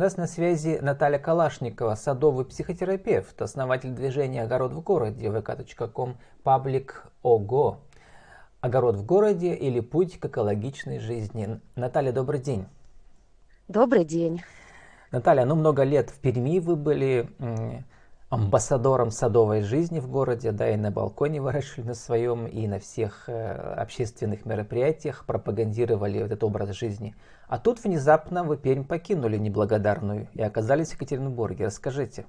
У нас на связи Наталья Калашникова, садовый психотерапевт, основатель движения «Огород в городе» vk.com, паблик ОГО. «Огород в городе» или «Путь к экологичной жизни». Наталья, добрый день. Добрый день. Наталья, ну много лет в Перми вы были амбассадором садовой жизни в городе, да, и на балконе выращивали на своем, и на всех э, общественных мероприятиях пропагандировали этот образ жизни. А тут внезапно вы Пермь покинули неблагодарную и оказались в Екатеринбурге. Расскажите.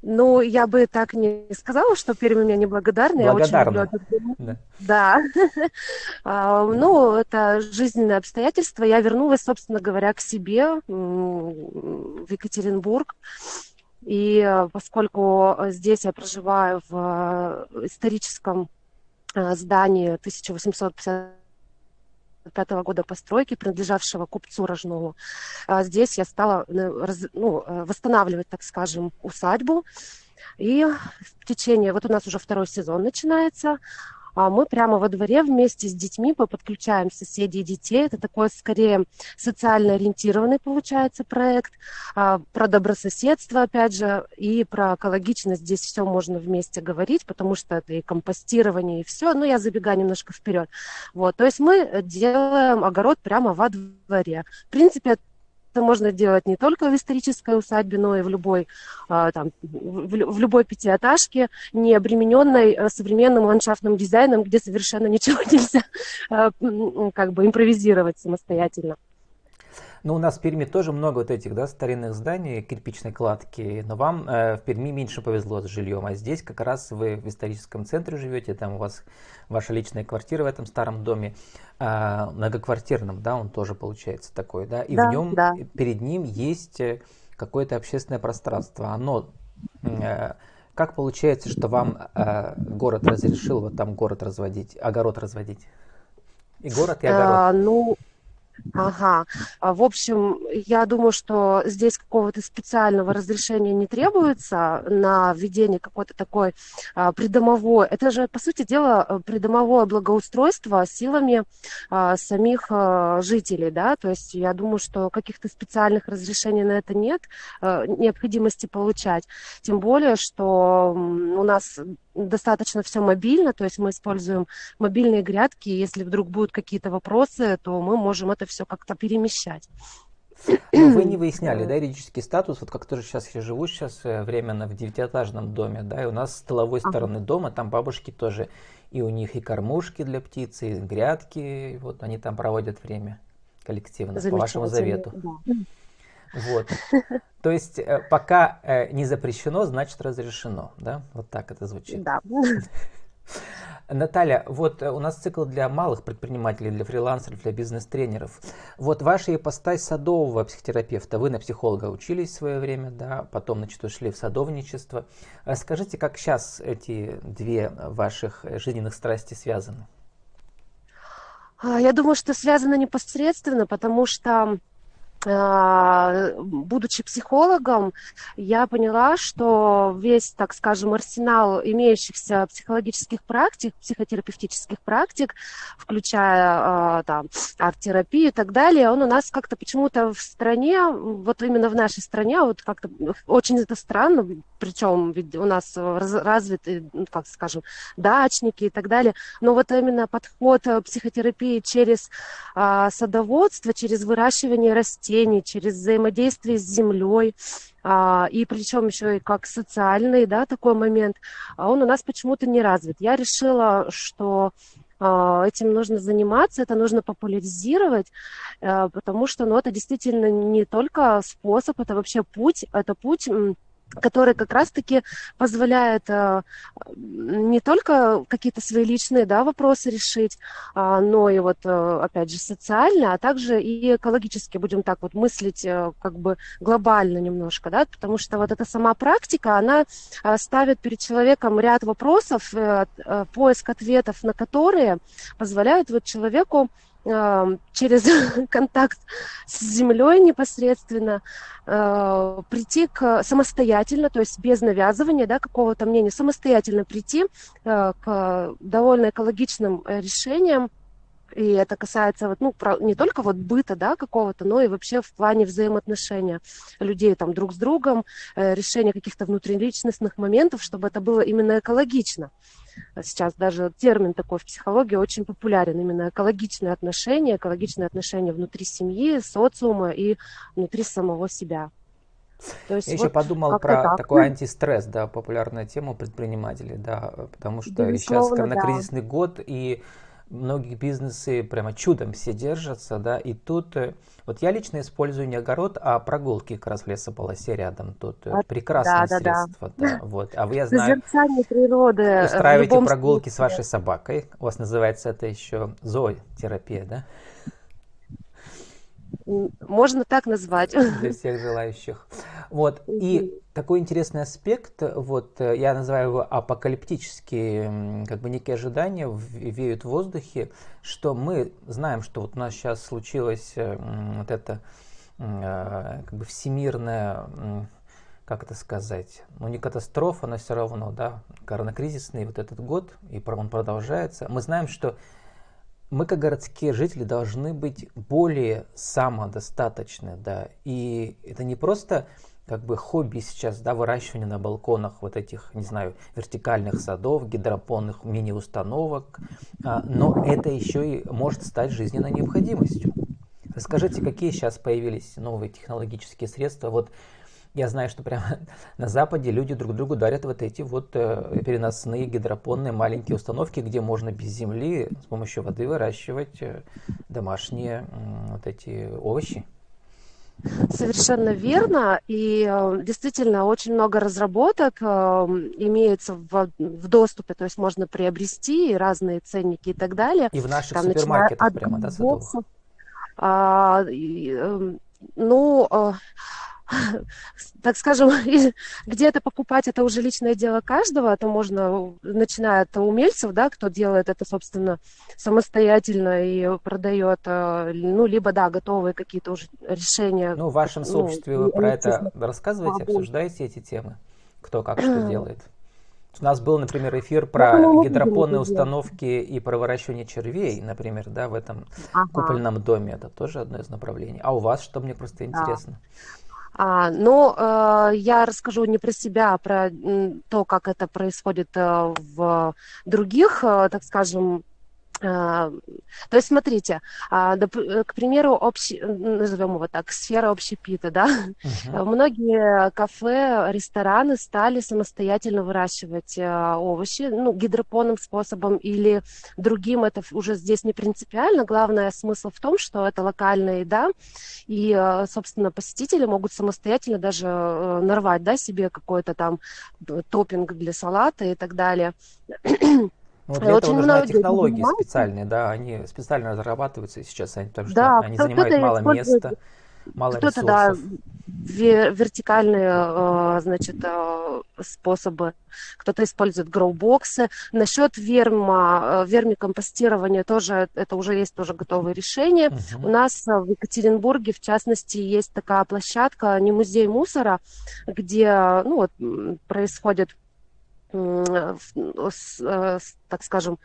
Ну, я бы так не сказала, что Пермь у меня неблагодарная. Благодарна. Я очень люблю Да. да. А, ну, это жизненные обстоятельства. Я вернулась, собственно говоря, к себе в Екатеринбург. И э, поскольку э, здесь я проживаю в э, историческом здании 1855 года постройки, принадлежавшего купцу Рожнову, здесь я стала ну, восстанавливать, так скажем, усадьбу. И в течение, вот у нас уже второй сезон начинается, а мы прямо во дворе вместе с детьми подключаем соседей и детей. Это такой скорее социально ориентированный получается проект а, про добрососедство, опять же, и про экологичность. Здесь все можно вместе говорить, потому что это и компостирование, и все. Но я забегаю немножко вперед. Вот, то есть мы делаем огород прямо во дворе. В принципе, это можно делать не только в исторической усадьбе, но и в любой, а, там, в любой пятиэтажке, не обремененной э, современным ландшафтным дизайном, где совершенно ничего нельзя а, как бы импровизировать самостоятельно. Ну, у нас в Перми тоже много вот этих, да, старинных зданий, кирпичной кладки, но вам э, в Перми меньше повезло с жильем, а здесь как раз вы в историческом центре живете, там у вас ваша личная квартира в этом старом доме, э, многоквартирном, да, он тоже получается такой, да, и да, в нем, да. перед ним есть э, какое-то общественное пространство, оно... Э, как получается, что вам э, город разрешил вот там город разводить, огород разводить? И город, и огород. А, ну, Ага. А, в общем, я думаю, что здесь какого-то специального разрешения не требуется на введение какой-то такой а, придомовой. Это же, по сути дела, э, придомовое благоустройство силами а, самих а, жителей, да. То есть я думаю, что каких-то специальных разрешений на это нет а, необходимости получать. Тем более, что у нас достаточно все мобильно, то есть мы используем мобильные грядки, и если вдруг будут какие-то вопросы, то мы можем это все как-то перемещать. Но вы не выясняли, да, юридический статус, вот как тоже сейчас я живу сейчас э, временно в девятиэтажном доме, да, и у нас с тыловой стороны дома, там бабушки тоже, и у них и кормушки для птиц, и грядки, и вот они там проводят время коллективно, по вашему завету. Да. Вот. То есть э, пока э, не запрещено, значит разрешено, да? Вот так это звучит. Да. Наталья, вот э, у нас цикл для малых предпринимателей, для фрилансеров, для бизнес-тренеров. Вот ваша ипостась садового психотерапевта, вы на психолога учились в свое время, да, потом, значит, ушли в садовничество. Скажите, как сейчас эти две ваших жизненных страсти связаны? А, я думаю, что связано непосредственно, потому что будучи психологом, я поняла, что весь, так скажем, арсенал имеющихся психологических практик, психотерапевтических практик, включая а, там, арт-терапию и так далее, он у нас как-то почему-то в стране, вот именно в нашей стране, вот как-то очень это странно, причем ведь у нас развиты, ну, как скажем, дачники и так далее, но вот именно подход психотерапии через а, садоводство, через выращивание растений, растений, через взаимодействие с землей, а, и причем еще и как социальный, да, такой момент, а он у нас почему-то не развит. Я решила, что а, этим нужно заниматься, это нужно популяризировать, а, потому что, ну, это действительно не только способ, это вообще путь, это путь который как раз-таки позволяет э, не только какие-то свои личные да, вопросы решить, а, но и вот, э, опять же, социально, а также и экологически, будем так вот мыслить э, как бы глобально немножко, да, потому что вот эта сама практика, она ставит перед человеком ряд вопросов, поиск ответов на которые позволяют вот человеку через контакт с землей непосредственно э, прийти к самостоятельно, то есть без навязывания да, какого-то мнения, самостоятельно прийти э, к довольно экологичным э, решениям И это касается вот, ну, про, не только вот быта, да, какого-то, но и вообще в плане взаимоотношения людей там друг с другом, э, решения каких-то внутриличностных моментов, чтобы это было именно экологично. Сейчас даже термин такой в психологии очень популярен, именно экологичные отношения, экологичные отношения внутри семьи, социума и внутри самого себя. То есть Я вот еще подумал про так. такой антистресс, да, популярная тема предпринимателей, да, потому что сейчас коронакризисный да. год, и многие бизнесы прямо чудом все держатся, да, и тут э, вот я лично использую не огород, а прогулки как раз в лесополосе рядом. Тут э, прекрасное да, средство. Да, да. Да, вот. А вы, я знаю, природы устраиваете прогулки случае. с вашей собакой. У вас называется это еще зоотерапия, да? Можно так назвать. Для всех желающих. Вот. И такой интересный аспект, вот я называю его апокалиптические, как бы некие ожидания веют в воздухе, что мы знаем, что вот у нас сейчас случилось э, вот это э, как бы всемирная как это сказать, ну не катастрофа, но все равно, да, коронакризисный вот этот год, и он продолжается. Мы знаем, что мы, как городские жители, должны быть более самодостаточны, да, и это не просто как бы хобби сейчас, да, выращивание на балконах вот этих, не знаю, вертикальных садов, гидропонных мини-установок, а, но это еще и может стать жизненной необходимостью. Расскажите, какие сейчас появились новые технологические средства? Вот я знаю, что прямо на Западе люди друг другу дарят вот эти вот э, переносные гидропонные маленькие установки, где можно без земли с помощью воды выращивать э, домашние вот эти овощи. Совершенно верно. И э, действительно очень много разработок имеется в, в доступе, то есть можно приобрести разные ценники и так далее. И в наших Там, супермаркетах прямо, да, садовых? А, и, эм, ну, так скажем, где-то покупать это уже личное дело каждого, это можно, начиная от умельцев, да, кто делает это, собственно, самостоятельно и продает, э, ну, либо, да, готовые какие-то уже решения. Ну, в вашем ну, сообществе ну, вы про это рассказываете, обсуждаете эти темы? Кто как что делает? У нас был, например, эфир про ну, гидропонные установки и про выращивание червей, например, да, в этом ага. купольном доме. Это тоже одно из направлений. А у вас что, мне просто интересно? Да. А, но э, я расскажу не про себя, а про то, как это происходит э, в других, э, так скажем, то есть, смотрите, а, э, к примеру, общий, назовем его так, сфера общепита, да, uh-huh. многие кафе, рестораны стали самостоятельно выращивать а, овощи, ну, гидропонным способом или другим, это уже здесь не принципиально, главное смысл в том, что это локальная еда, и, собственно, посетители могут самостоятельно даже э, нарвать, да, себе какой-то там топпинг для салата и так далее. Ну, для Очень этого нужна технологии специальные, да, они специально разрабатываются сейчас, потому что да, они занимают мало места, мало кто-то, ресурсов. Да, вертикальные, э, значит, э, способы. Кто-то использует гроубоксы. Насчет верма, э, вермикомпостирования тоже, это уже есть тоже готовые решения. Uh-huh. У нас в Екатеринбурге, в частности, есть такая площадка, не музей мусора, где, ну, вот, происходит так скажем,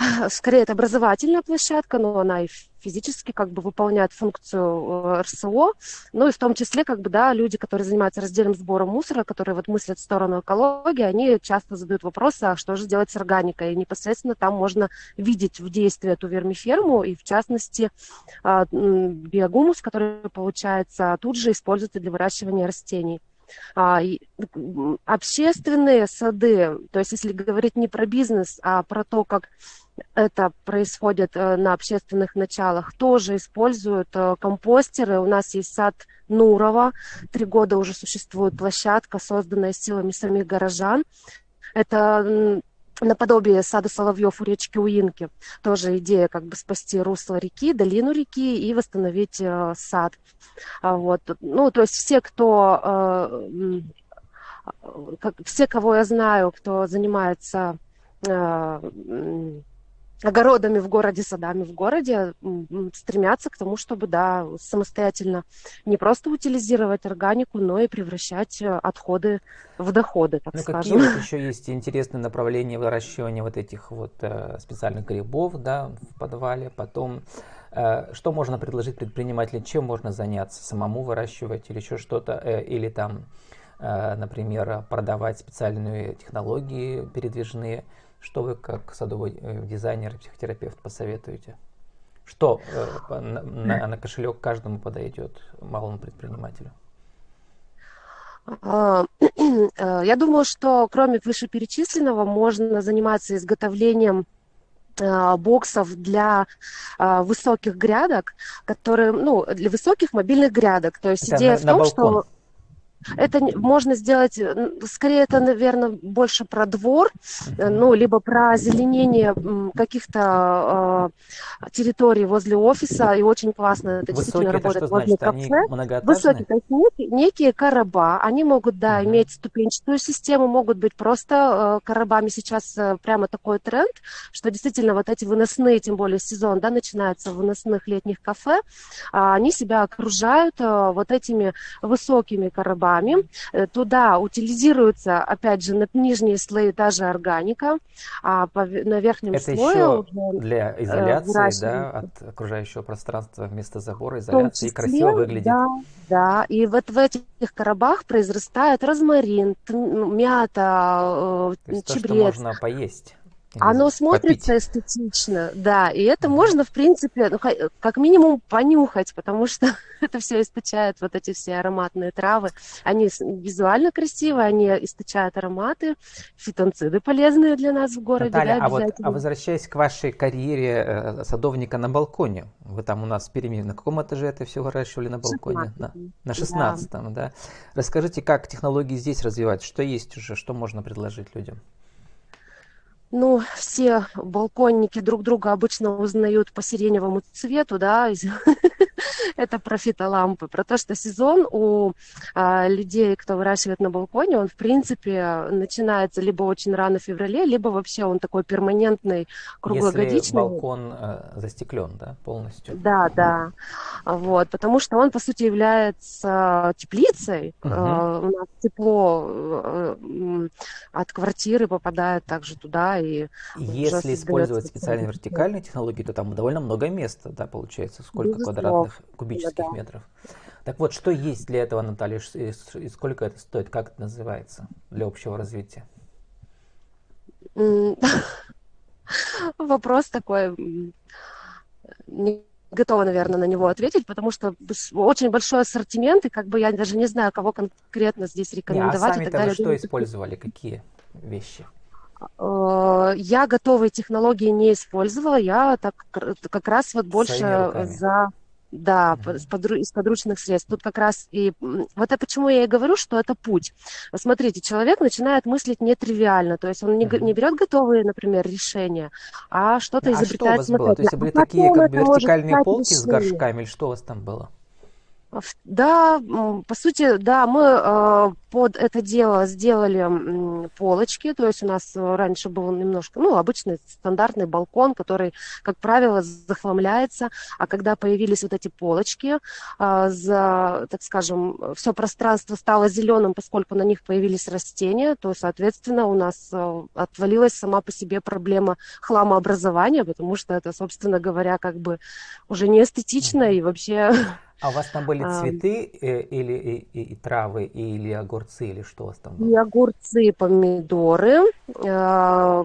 скорее это образовательная площадка, но она и физически как бы выполняет функцию э, РСО, ну и в том числе как бы, да, люди, которые занимаются раздельным сбором мусора, которые вот мыслят в сторону экологии, они часто задают вопросы, а что же делать с органикой, и непосредственно там можно видеть в действии эту вермиферму, и в частности а, биогумус, который получается тут же используется для выращивания растений. А, общественные сады, то есть если говорить не про бизнес, а про то, как это происходит э, на общественных началах, тоже используют э, компостеры. У нас есть сад Нурова, три года уже существует площадка, созданная силами самих горожан. Это наподобие сада Соловьев у речки Уинки. Тоже идея как бы спасти русло реки, долину реки и восстановить э, сад. А вот. Ну, то есть все, кто, э, как, все, кого я знаю, кто занимается э, огородами в городе, садами в городе, стремятся к тому, чтобы, да, самостоятельно не просто утилизировать органику, но и превращать э, отходы в доходы, так ну, скажем. Какие вот еще есть интересные направления выращивания вот этих вот э, специальных грибов, да, в подвале, потом э, что можно предложить предпринимателям, чем можно заняться, самому выращивать или еще что-то, э, или там, э, например, продавать специальные технологии передвижные, что вы как садовой э, дизайнер и психотерапевт посоветуете? Что э, на, на, на кошелек каждому подойдет малому предпринимателю? А, э, я думаю, что кроме вышеперечисленного можно заниматься изготовлением боксов для высоких грядок, которые, ну, для высоких мобильных грядок. То есть Это идея на, в том, на что это можно сделать, скорее это, наверное, больше про двор, ну, либо про озеленение каких-то э, территорий возле офиса, и очень классно это Высокие, действительно работает это возле кафе. Высокие, то есть некие, некие короба, они могут, да, uh-huh. иметь ступенчатую систему, могут быть просто э, коробами. Сейчас э, прямо такой тренд, что действительно вот эти выносные, тем более сезон, да, начинается в выносных летних кафе, э, они себя окружают э, вот этими высокими коробами, грибами. Э, туда утилизируется, опять же, на нижние слои та же органика, а на верхнем Это слое еще уже для э, изоляции, да, от окружающего пространства вместо забора, изоляции, числе, красиво выглядит. Да, да, и вот в этих коробах произрастает розмарин, мята, э, чебрец. То, что можно поесть. Оно смотрится попить. эстетично, да, и это можно, в принципе, ну, как минимум понюхать, потому что это все источает вот эти все ароматные травы. Они визуально красивые, они источают ароматы, фитонциды полезные для нас в городе. Наталья, да, а, вот, а возвращаясь к вашей карьере э, садовника на балконе, вы там у нас в Перми, на каком этаже это все выращивали на балконе? 16 на, на 16 да. да. Расскажите, как технологии здесь развивать, что есть уже, что можно предложить людям? Ну, все балконники друг друга обычно узнают по сиреневому цвету, да, это про фитолампы, про то, что сезон у а, людей, кто выращивает на балконе, он, в принципе, начинается либо очень рано в феврале, либо вообще он такой перманентный, круглогодичный. Если балкон э, застеклен, да, полностью? Да, да, вот, потому что он, по сути, является теплицей, угу. э, у нас тепло э, от квартиры попадает также туда, и Если использовать специальные вертикальные технологии, то там довольно много места, да, получается, сколько Безусловно. квадратных кубических да. метров. Так вот, что есть для этого, Наталья, и сколько это стоит, как это называется для общего развития? Вопрос такой, не готова, наверное, на него ответить, потому что очень большой ассортимент, и как бы я даже не знаю, кого конкретно здесь рекомендовать. Не, а сами-то вы что использовали, какие вещи? Э, я готовые технологии не использовала, я так как раз вот больше за да, mm-hmm. из подручных средств. Тут как раз и... Вот это почему я и говорю, что это путь. Смотрите, человек начинает мыслить нетривиально, то есть он не, mm-hmm. не берет готовые, например, решения, а что-то а изобретает что у вас было? То есть были такие как бы вертикальные полки решение. с горшками, или что у вас там было? Да, по сути, да, мы э, под это дело сделали полочки, то есть у нас раньше был немножко, ну, обычный стандартный балкон, который, как правило, захламляется, а когда появились вот эти полочки, э, за, так скажем, все пространство стало зеленым, поскольку на них появились растения, то, соответственно, у нас э, отвалилась сама по себе проблема хламообразования, потому что это, собственно говоря, как бы уже не эстетично и вообще а у вас там были цветы э, или и, и, и травы, или огурцы, или что у вас там было? И огурцы, помидоры. Э,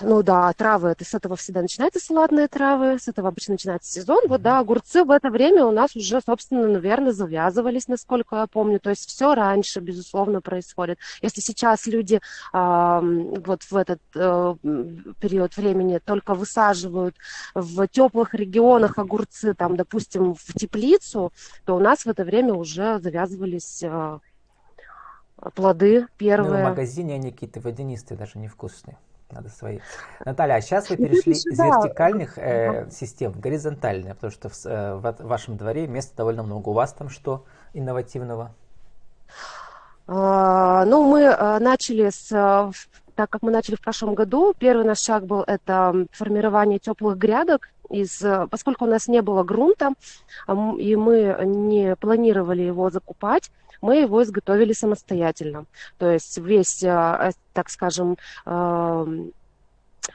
ну да, травы, это с этого всегда начинаются салатные травы, с этого обычно начинается сезон. Вот да, огурцы в это время у нас уже, собственно, наверное, завязывались, насколько я помню. То есть все раньше, безусловно, происходит. Если сейчас люди э, вот в этот э, период времени только высаживают в теплых регионах огурцы, там, допустим, в теплицу, то у нас в это время уже завязывались э, плоды первые. Ну, в магазине они какие-то водянистые, даже невкусные надо свои. Наталья, а сейчас вы перешли из вертикальных э, систем в горизонтальные, потому что в, э, в вашем дворе места довольно много. У вас там что инновативного? А, ну, мы а, начали с а, так как мы начали в прошлом году, первый наш шаг был это формирование теплых грядок, из, поскольку у нас не было грунта, и мы не планировали его закупать, мы его изготовили самостоятельно. То есть весь, э, так скажем, эм,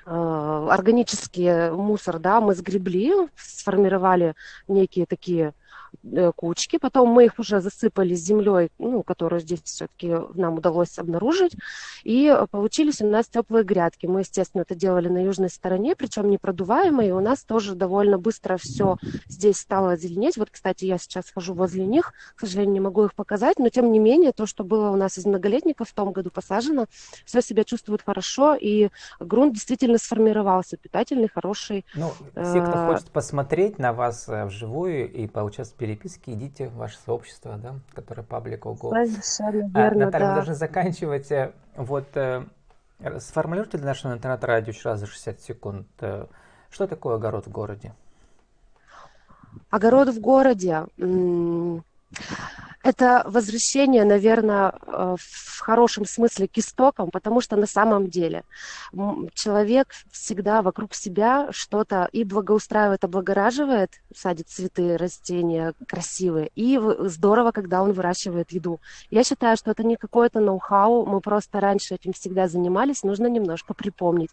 э, органический мусор, да, мы сгребли, сформировали некие такие Э, кучки, потом мы их уже засыпали землей, ну, которую здесь все-таки нам удалось обнаружить, и получились у нас теплые грядки. Мы, естественно, это делали на южной стороне, причем не продуваемые, и у нас тоже довольно быстро все здесь стало зеленеть. Вот, кстати, я сейчас хожу возле них, к сожалению, не могу их показать, но тем не менее, то, что было у нас из многолетников в том году посажено, все себя чувствует хорошо, и грунт действительно сформировался, питательный, хороший. Ну, все, кто э, хочет посмотреть на вас э, вживую и поучаствовать в переписке, идите в ваше сообщество, да, которое паблик ОГО. Совершенно а, верно, Наталья, да. мы должны заканчивать. Э, вот э, сформулируйте для нашего интернет-радио еще раз за 60 секунд. Э, что такое огород в городе? Огород в городе это возвращение, наверное, э, в хорошем смысле к истокам, потому что на самом деле человек всегда вокруг себя что-то и благоустраивает, облагораживает, садит цветы, растения красивые, и здорово, когда он выращивает еду. Я считаю, что это не какое-то ноу-хау, мы просто раньше этим всегда занимались, нужно немножко припомнить.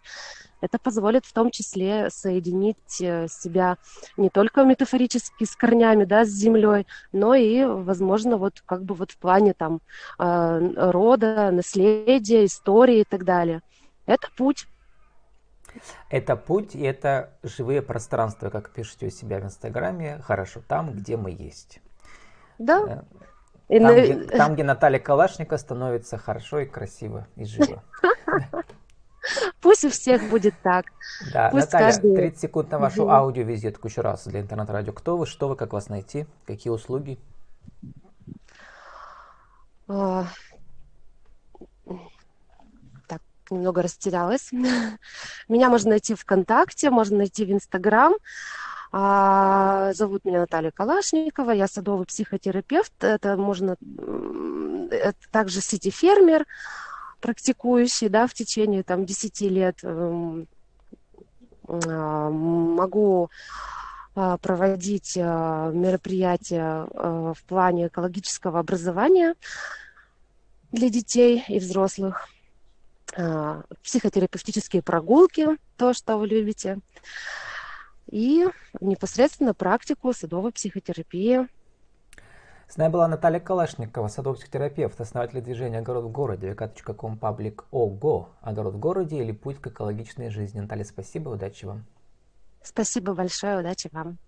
Это позволит в том числе соединить э, себя не только метафорически с корнями, да, с землей, но и, возможно, вот как бы вот в плане там э, рода, наследия, истории и так далее. Это путь. Это путь, и это живые пространства, как пишете у себя в Инстаграме, хорошо там, где мы есть. Да. Э, там, на... где, там, где Наталья Калашникова становится хорошо и красиво и живо. Пусть у всех будет так. Да, Пусть Наталья, каждый... 30 секунд на вашу аудиовизитку еще раз для интернет-радио. Кто вы, что вы, как вас найти, какие услуги? А... Так, немного растерялась. Меня можно найти ВКонтакте, можно найти в Инстаграм. А, зовут меня Наталья Калашникова, я садовый психотерапевт. Это можно это также сити-фермер практикующий, да, в течение там 10 лет эм, а, могу а, проводить а, мероприятия в плане экологического образования для детей и взрослых, психотерапевтические прогулки, то, что вы любите, и непосредственно практику садовой психотерапии с нами была Наталья Калашникова, садовник-терапевт, основатель движения «Огород в городе», vk.com паблик ОГО, «Огород в городе» или «Путь к экологичной жизни». Наталья, спасибо, удачи вам. Спасибо большое, удачи вам.